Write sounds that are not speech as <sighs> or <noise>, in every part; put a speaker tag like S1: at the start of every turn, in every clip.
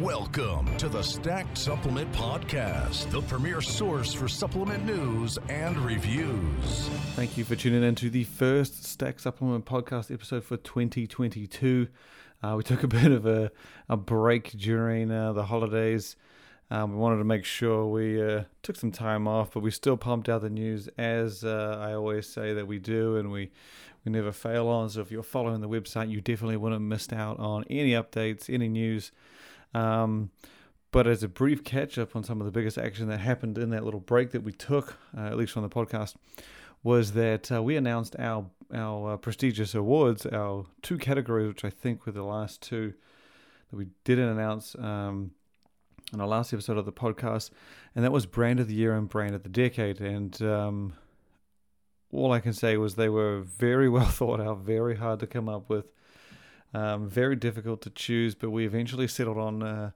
S1: Welcome to the Stacked Supplement Podcast, the premier source for supplement news and reviews.
S2: Thank you for tuning in to the first Stack Supplement Podcast episode for 2022. Uh, we took a <laughs> bit of a, a break during uh, the holidays. Um, we wanted to make sure we uh, took some time off, but we still pumped out the news as uh, I always say that we do, and we, we never fail on. So if you're following the website, you definitely wouldn't have missed out on any updates, any news. Um, but as a brief catch up on some of the biggest action that happened in that little break that we took, uh, at least from the podcast, was that uh, we announced our our uh, prestigious awards, our two categories, which I think were the last two that we didn't announce um, in our last episode of the podcast, and that was Brand of the Year and Brand of the Decade. And um, all I can say was they were very <laughs> well thought out, very hard to come up with. Um, very difficult to choose, but we eventually settled on uh,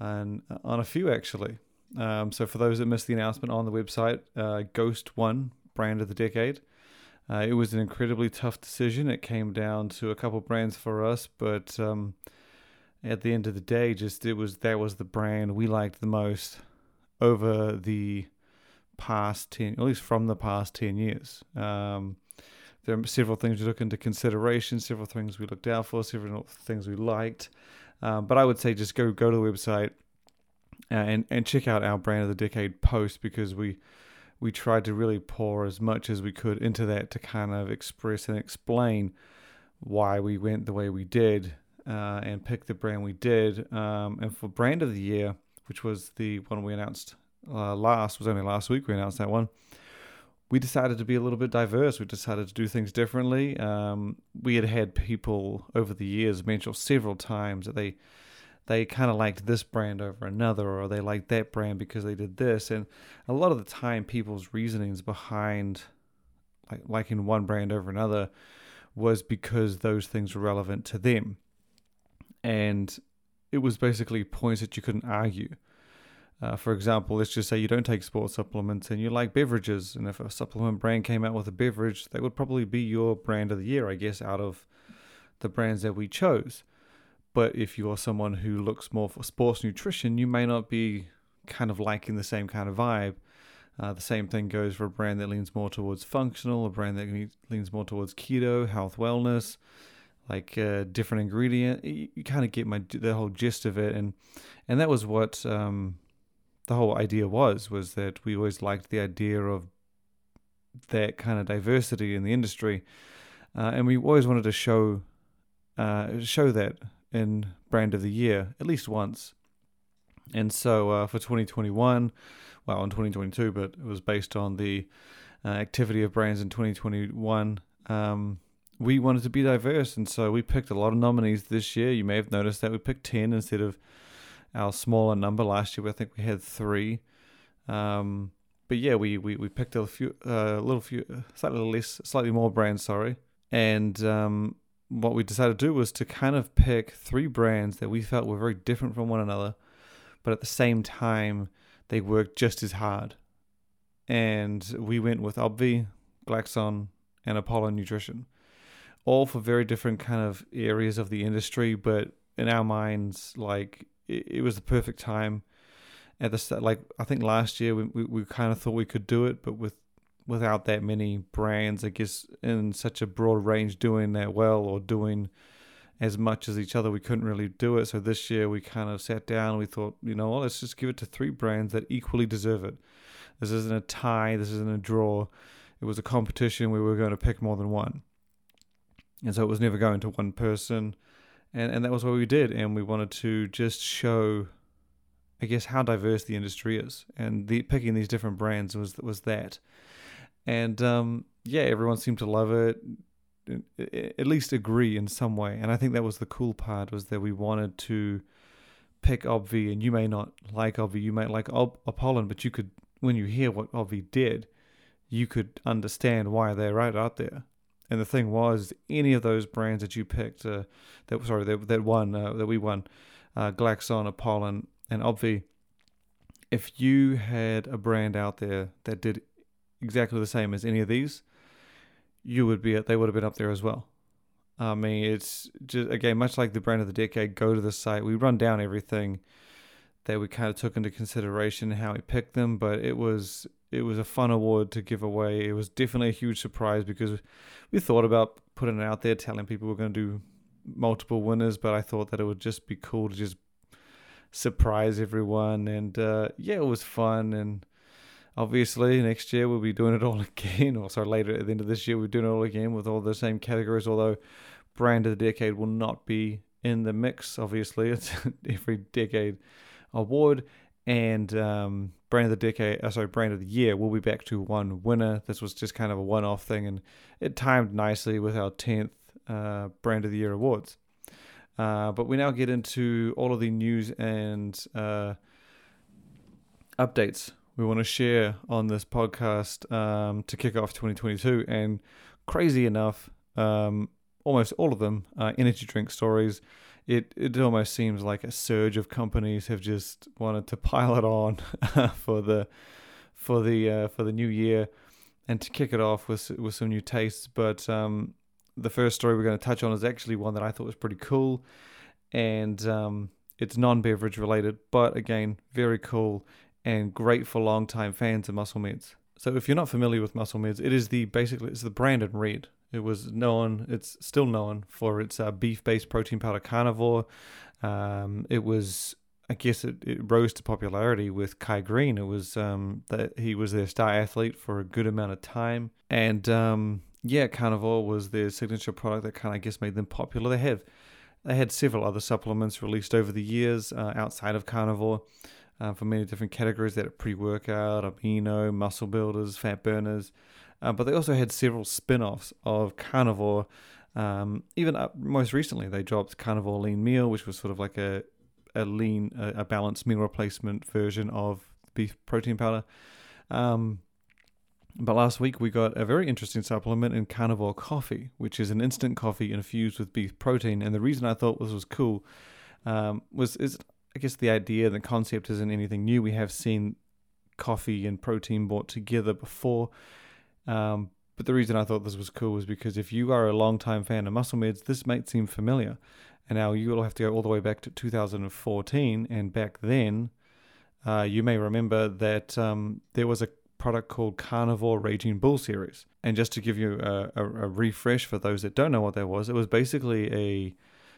S2: on, on a few actually. Um, so for those that missed the announcement on the website, uh, Ghost won brand of the decade. Uh, it was an incredibly tough decision. It came down to a couple brands for us, but um, at the end of the day, just it was that was the brand we liked the most over the past ten, at least from the past ten years. Um, there are several things we took into consideration, several things we looked out for, several things we liked. Um, but I would say just go go to the website uh, and and check out our brand of the decade post because we we tried to really pour as much as we could into that to kind of express and explain why we went the way we did uh, and pick the brand we did. Um, and for brand of the year, which was the one we announced uh, last, was only last week we announced that one we decided to be a little bit diverse. We decided to do things differently. Um, we had had people over the years mention several times that they they kind of liked this brand over another, or they liked that brand because they did this. And a lot of the time, people's reasonings behind like liking one brand over another was because those things were relevant to them, and it was basically points that you couldn't argue. Uh, for example, let's just say you don't take sports supplements and you like beverages, and if a supplement brand came out with a beverage, that would probably be your brand of the year, I guess, out of the brands that we chose. But if you are someone who looks more for sports nutrition, you may not be kind of liking the same kind of vibe. Uh, the same thing goes for a brand that leans more towards functional, a brand that leans more towards keto, health, wellness, like uh, different ingredient. You, you kind of get my the whole gist of it, and and that was what um, the whole idea was was that we always liked the idea of that kind of diversity in the industry, uh, and we always wanted to show uh, show that in brand of the year at least once. And so uh, for 2021, well, in 2022, but it was based on the uh, activity of brands in 2021. Um, we wanted to be diverse, and so we picked a lot of nominees this year. You may have noticed that we picked 10 instead of our smaller number. Last year, I think we had three. Um, but yeah, we, we, we picked a few, a uh, little few, slightly less, slightly more brands, sorry. And um, what we decided to do was to kind of pick three brands that we felt were very different from one another, but at the same time, they worked just as hard. And we went with Obvi, Glaxon, and Apollon Nutrition, all for very different kind of areas of the industry, but in our minds, like it, it was the perfect time at the start. Like I think last year we, we, we kind of thought we could do it, but with without that many brands, I guess in such a broad range doing that well or doing as much as each other, we couldn't really do it. So this year we kind of sat down and we thought, you know, well, let's just give it to three brands that equally deserve it. This isn't a tie. This isn't a draw. It was a competition. We were going to pick more than one. And so it was never going to one person and and that was what we did, and we wanted to just show, I guess, how diverse the industry is, and the picking these different brands was was that, and um, yeah, everyone seemed to love it, at least agree in some way, and I think that was the cool part was that we wanted to pick Obvi, and you may not like Obvi, you might like Ob- Apollon, but you could when you hear what Obvi did, you could understand why they're right out there. And the thing was, any of those brands that you picked, uh, that sorry, that that won, uh, that we won, uh, Glaxon, Apollon, and Obvi. If you had a brand out there that did exactly the same as any of these, you would be they would have been up there as well. I mean, it's just again much like the brand of the decade. Go to the site. We run down everything that we kind of took into consideration how we picked them, but it was it was a fun award to give away. It was definitely a huge surprise because we thought about putting it out there, telling people we're going to do multiple winners, but I thought that it would just be cool to just surprise everyone. And uh, yeah, it was fun. And obviously, next year we'll be doing it all <laughs> again, or sorry, later at the end of this year, we're doing it all again with all the same categories, although brand of the decade will not be in the mix. Obviously, <laughs> it's every decade award. And um, brand of the decade, uh, sorry, brand of the year, we'll be back to one winner. This was just kind of a one-off thing, and it timed nicely with our tenth uh, brand of the year awards. Uh, but we now get into all of the news and uh, updates we want to share on this podcast um, to kick off 2022. And crazy enough, um, almost all of them are energy drink stories. It it almost seems like a surge of companies have just wanted to <laughs> pile it on <laughs> for the for the uh, for the new year and to kick it off with with some new tastes. But um, the first story we're going to touch on is actually one that I thought was pretty cool, and um, it's non-beverage related, but again, very cool and great for long-time fans of Muscle Meds. So if you're not familiar with Muscle Meds, it is the basically it's the brand red. It was known, it's still known for its uh, beef-based protein powder carnivore. Um, it was, I guess, it, it, rose to popularity with Kai Greene. It was um, that he was their star athlete for a good amount of time, and um, yeah, Carnivore was their signature product that kind of, I guess, made them popular. They have they had several other supplements released over the years uh, outside of Carnivore uh, for many different categories that are pre-workout, amino, muscle builders, fat burners. Uh, but they also had several spin-offs of Carnivore. Um, even up, most recently, they dropped Carnivore Lean Meal, which was sort of like a a lean, a, a balanced meal replacement version of beef protein powder. Um, but last week we got a very interesting supplement in carnivore coffee, which is an instant coffee infused with beef protein. And the reason I thought this was cool um, was is I guess the idea, the concept isn't anything new. We have seen coffee and protein brought together before. Um, but the reason I thought this was cool was because if you are a long-time fan of muscle meds, this might seem familiar. And now you will have to go all the way back to 2014. And back then, uh, you may remember that um, there was a product called Carnivore Raging Bull Series. And just to give you a, a, a, refresh for those that don't know what that was, it was basically a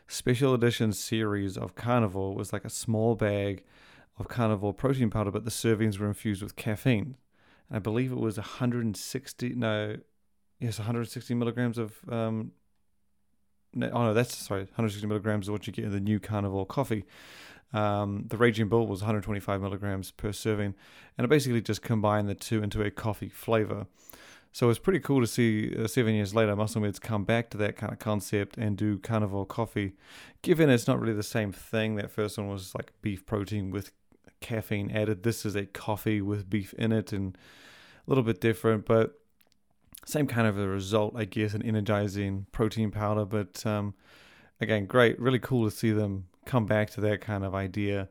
S2: special edition series of Carnivore. It was like a small bag of Carnivore protein powder, but the servings were infused with caffeine. I believe it was 160, no, yes, 160 milligrams of, um, no, oh no, that's, sorry, 160 milligrams of what you get in the new Carnivore coffee. Um, the Raging Bull was 125 milligrams per serving, and it basically just combined the two into a coffee flavor. So it's pretty cool to see uh, seven years later Muscle Meds come back to that kind of concept and do carnivore coffee. Given it's not really the same thing, that first one was like beef protein with caffeine added. This is a coffee with beef in it and a little bit different, but same kind of a result, I guess, an energizing protein powder. But um, again, great, really cool to see them come back to that kind of idea.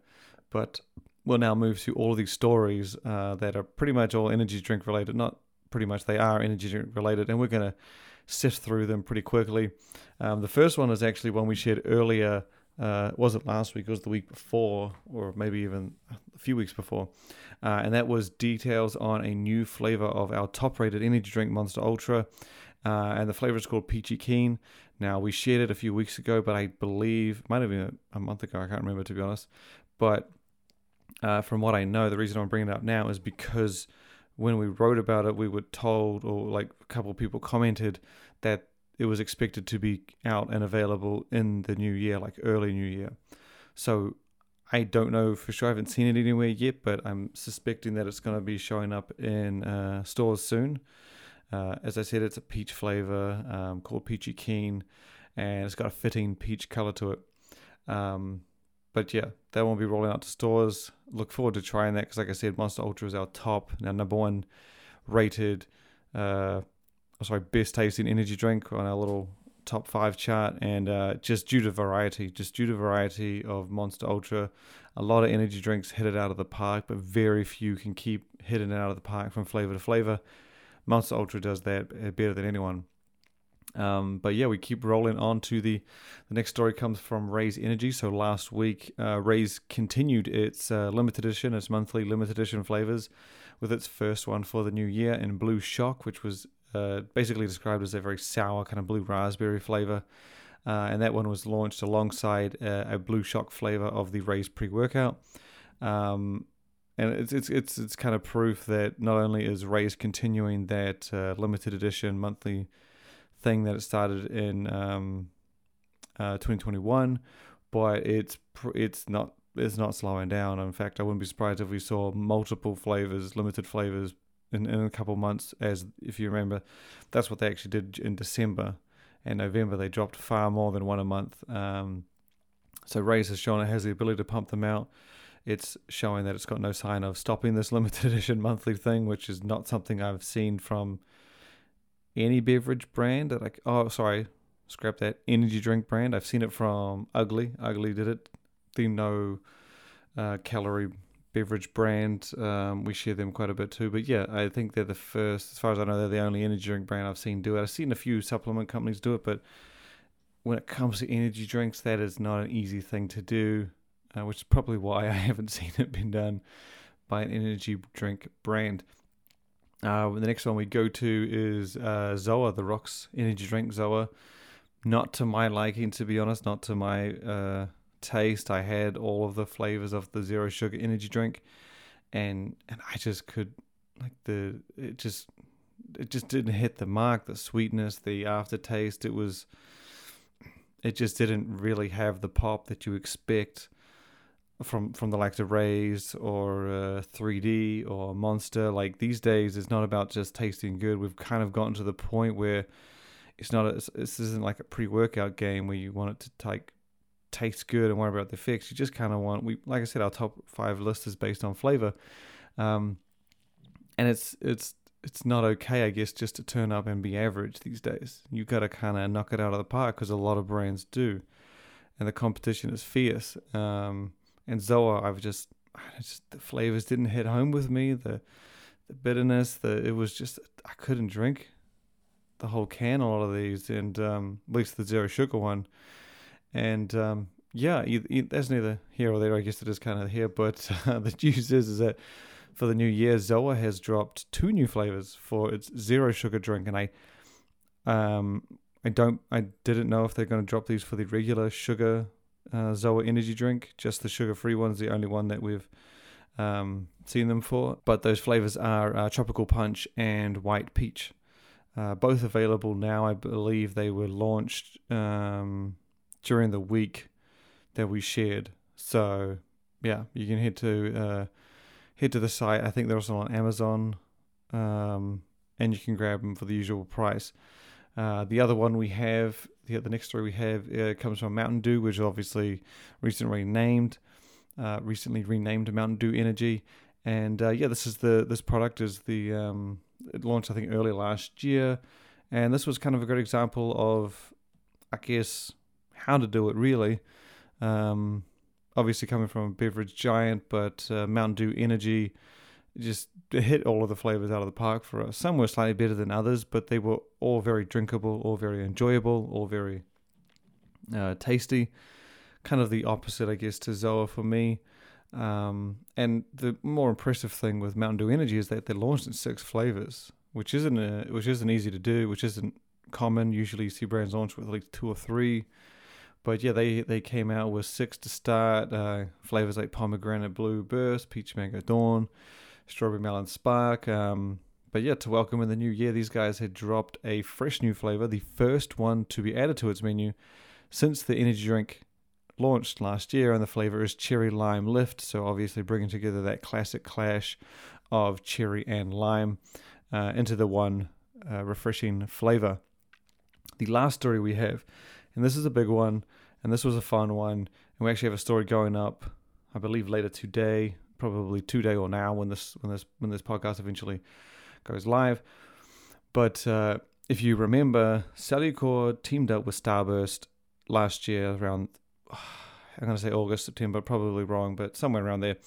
S2: But we'll now move to all of these stories uh, that are pretty much all energy drink related. Not pretty much, they are energy drink related, and we're going to sift through them pretty quickly. Um, the first one is actually one we shared earlier. Uh, was it last week? It was the week before, or maybe even a few weeks before. Uh, and that was details on a new flavor of our top rated energy drink, Monster Ultra. Uh, and the flavor is called Peachy Keen. Now, we shared it a few weeks ago, but I believe, might have been a, month ago, I can't remember to be honest. But uh, from what I know, the reason I'm bringing it up now is because when we wrote about it, we were told, or like a couple of people commented, that it was expected to be out and available in the new year, like early new year. So I don't know for sure. I haven't seen it anywhere yet, but I'm suspecting that it's going to be showing up in uh, stores soon. Uh, as I said, it's a peach flavor um, called Peachy Keen, and it's got a fitting peach color to it. Um, but yeah, that won't be rolling out to stores. Look forward to trying that because, like I said, Monster Ultra is our top now number one rated, uh, sorry, best tasting energy drink on our little top five chart, and uh, just due to variety, just due to variety of Monster Ultra, a lot of energy drinks hit it out of the park, but very few can keep hitting it out of the park from flavor to flavor. Monster Ultra does that uh, better than anyone. Um, but yeah, we keep rolling on to the the next story comes from Raze Energy. So last week, uh, Raze continued its uh, limited edition, its monthly limited edition flavors, with its first one for the new year in Blue Shock, which was uh, basically described as a very sour kind of blue raspberry flavor. Uh, and that one was launched alongside uh, a Blue Shock flavor of the Raze pre workout. Um, and it's it's it's it's kind of proof that not only is Raze continuing that uh, limited edition monthly thing that it started in um, uh, 2021, but it's it's not it's not slowing down. In fact, I wouldn't be surprised if we saw multiple flavors, limited flavors, in, in a couple months. As if you remember, that's what they actually did in December and November. They dropped far more than one a month. Um, so Raze has shown it has the ability to pump them out. It's showing that it's got no sign of stopping this <laughs> limited edition monthly thing, which is not something I've seen from any beverage brand that I oh sorry scrap that energy drink brand I've seen it from Ugly Ugly did it the no uh, calorie beverage brand um, we share them quite a bit too. But yeah I think they're the first as far as I know they're the only energy drink brand I've seen do it. I've seen a few supplement companies do it but when it comes to energy drinks that is not an easy thing to do uh, which is probably why <laughs> I haven't seen it been done by an energy drink brand. Uh, the next one we go to is uh, Zoa, the Rocks energy drink Zoa. Not to my liking, to be honest, not to my uh, taste. I had all of the flavors of the zero sugar energy drink, and and I just could like the it just it just didn't hit the mark. The sweetness, the aftertaste, it was it just didn't really have the pop that you expect from from the likes of Raze or uh, 3D or Monster. Like these days, it's not about just tasting good. We've kind of gotten to the point where it's not. A, this isn't like a pre-workout game where you want it to take taste good and worry about the fix. You just kind of want. We like I said, our top five list is based on flavor, um, and it's it's it's not okay, I guess, just to turn up and be average these days. You got to kind of knock it out of the park because a lot of brands do, and the competition is fierce. Um, and Zoa, I've just, just the flavors didn't hit home with me. The the bitterness, the it was just I couldn't drink the whole can. A lot of these, and um, at least the zero sugar one. And um, yeah, that's neither here or there. I guess it is kind of here, but <laughs> uh, the news is is that for the new year, Zoa has dropped two new flavors for its zero sugar drink, and I um I don't I didn't know if they're going to drop these for the regular sugar uh, Zoa energy drink. Just the sugar free one's the only one that we've um, seen them for. But those flavors are uh, tropical punch and white peach. Uh, both available now. I believe they were launched um, during the week that we shared. So yeah, you can head to uh, head to the site. I think they're also on Amazon, um, and you can grab them for the usual price. Uh, the other one we have, the, the next story we have uh, comes from Mountain Dew, which is obviously recently named, uh, recently renamed Mountain Dew Energy. And uh, yeah, this is the this product is the um, it launched I think early last year, and this was kind of a good example of, I guess, how to do it really. Um, obviously coming from a beverage giant, but uh, Mountain Dew Energy just hit all of the flavors out of the park for us. Some were slightly better than others, but they were all very drinkable, all very enjoyable, all very uh, tasty. Kind of the opposite, I guess, to Zoa for me. Um, and the more impressive thing with Mountain Dew Energy is that they're launched in six flavors, which isn't a, which isn't easy to do, which isn't common. Usually, you see brands launch with like two or three. But yeah, they, they came out with six to start. Uh, flavors like pomegranate blue burst, peach mango dawn, strawberry melon spark. Um, but yeah, to welcome in the new year, these guys had dropped a fresh new flavor, the first one to be added to its menu since the energy drink launched last year, and the flavor is cherry lime lift. So obviously bringing together that classic clash of cherry and lime uh, into the one uh, refreshing flavor. The last story we have, and this is a big one, and this was a fun one, and we actually have a story going up, I believe, later today probably today or now when this when this when this podcast eventually goes live. But uh, if you remember, Cellucor teamed up with Starburst last year around <sighs> I'm going to say August, September, probably wrong, but somewhere around there,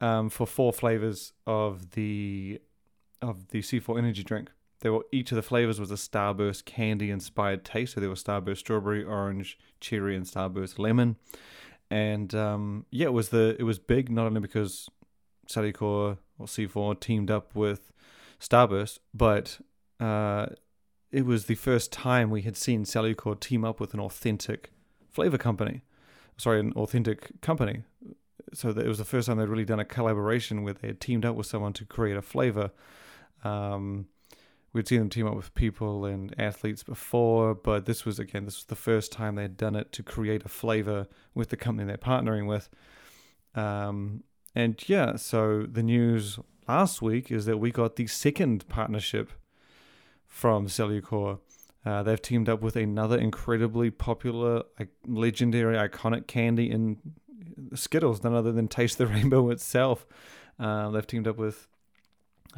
S2: um, for four flavors of the of the C4 energy drink. They were each of the flavors was a Starburst candy inspired taste. So there was Starburst strawberry, orange, cherry, and Starburst lemon. And um, yeah, it was the it was big not only because Cellucor or C4 teamed up with Starburst, but uh, it was the first time we had seen Cellucor team up with an authentic flavor company. Sorry, an authentic company. So it was the first time they'd really done a collaboration where they had teamed up with someone to create a flavor. Um, we'd seen them team up with people and athletes before, but this was again this was the first time they'd done it to create a flavor with the company they're partnering with. Um, and yeah, so the news last week is that we got the second partnership from Cellucor. Uh, they've teamed up with another incredibly popular, like, legendary, iconic candy in Skittles, none other than Taste the Rainbow <laughs> itself. Uh, they've teamed up with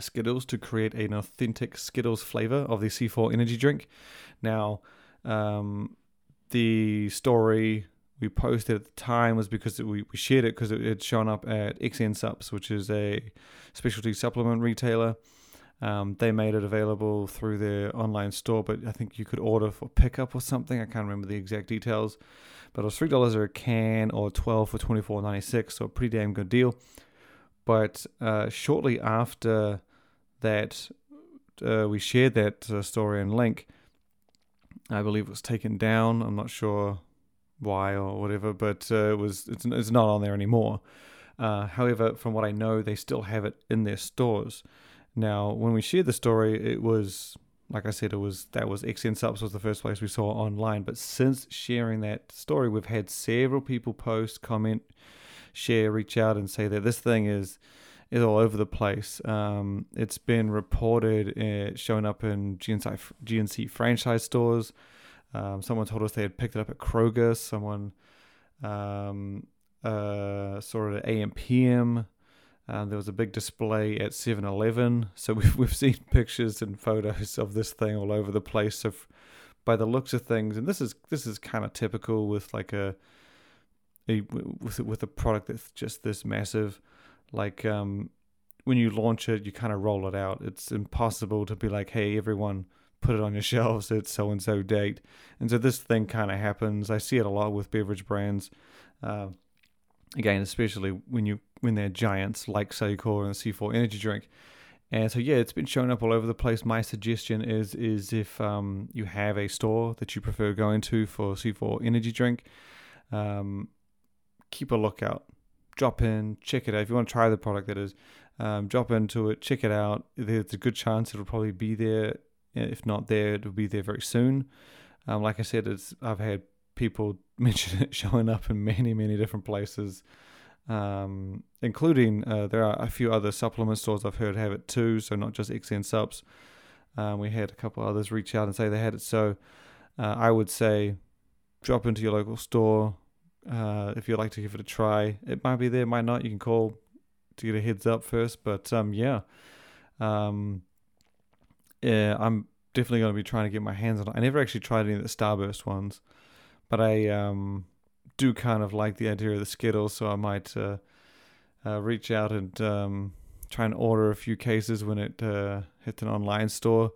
S2: Skittles to create an authentic Skittles flavor of the C4 energy drink. Now, um, the story we posted at the time was because we, we shared it because it had shown up at XN Subs, which is a specialty supplement retailer. Um, they made it available through their online store, but I think you could order for pickup or something. I can't remember the exact details, but it was three dollars a can or twelve for twenty four ninety six, so a pretty damn good deal. But uh, shortly after that, uh, we shared that uh, story and link. I believe it was taken down. I'm not sure why or whatever, but uh, it was it's, it's not on there anymore. Uh, however, from what I know, they still have it in their stores. Now, when we shared the story, it was like I said, it was that was XN Subs was the first place we saw online. But since sharing that story, we've had several people post, comment, share, reach out, and say that this thing is is all over the place. Um, it's been reported uh, showing up in GNC, GNC franchise stores. Um, someone told us they had picked it up at Kroger. Someone um, uh, saw it at AMPM. Um, there was a big display at 7 Eleven. So <laughs> we've, we've seen pictures and photos of this thing all over the place. So, f- by the looks of things, and this is this is kind of typical with like a, a with with a product that's just this massive, like um, when you launch it, you kind of roll it out. It's impossible to be like, hey, everyone, put it on your <laughs> shelves. It's so and so date, and so this thing kind of happens. I see it a lot with beverage brands. Uh, again, especially when you when they're giants like Cellucor and C4 Energy Drink. And so yeah, it's been showing up all over the place. My suggestion is is if um, you have a store that you prefer going to for C4 Energy Drink, um, keep a lookout. Drop in, check it out. If you want to try the product, that is, um, drop into it, check it out. There's a good chance it'll probably be there. If not there, it'll be there very soon. Um, like I said, it's I've had people <laughs> mention it showing up in many, many different places, um, including uh, there are a few other supplement stores I've heard have it too. So not just XN Subs. Um, we had a couple others reach out and say they had it. So uh, I would say drop into your local store uh, if you'd like to give it a try. It might be there, might not. You can call to get a heads up first. But um, yeah, um, yeah, I'm definitely going to be trying to get my hands on it. I never actually tried any of the Starburst ones, but I um, do kind of like the idea of the Skittles, so I might uh, uh, reach out and um, try and order a few cases when it uh, hits an online store.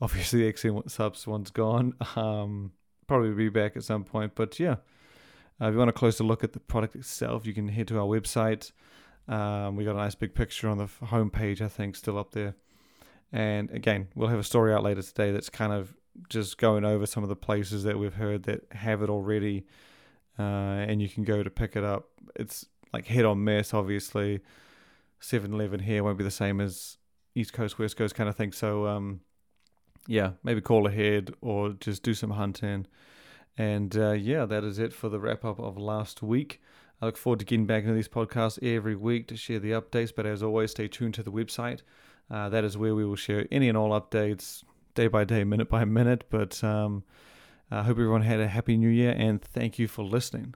S2: Obviously, the XN Subs one's gone. Um, probably be back at some point, but yeah. Uh, if you want a closer look at the product itself, you can head to our website. Um, we got a nice big picture on the home page, I think, still up there. And again, we'll have a story out later today that's kind of just going over some of the places that we've heard that have it already, uh, and you can go to pick it up. It's like head on mess, obviously. 7 Eleven here won't be the same as East Coast, West Coast kind of thing. So, um, yeah, maybe call ahead or just do some hunting. And uh, yeah, that is it for the wrap up of last week. I look forward to getting back into these podcasts every week to share the updates. But as always, stay tuned to the website. Uh, that is where we will share any and all updates day by day, minute by minute. But um, I hope everyone had a happy new year and thank you for listening.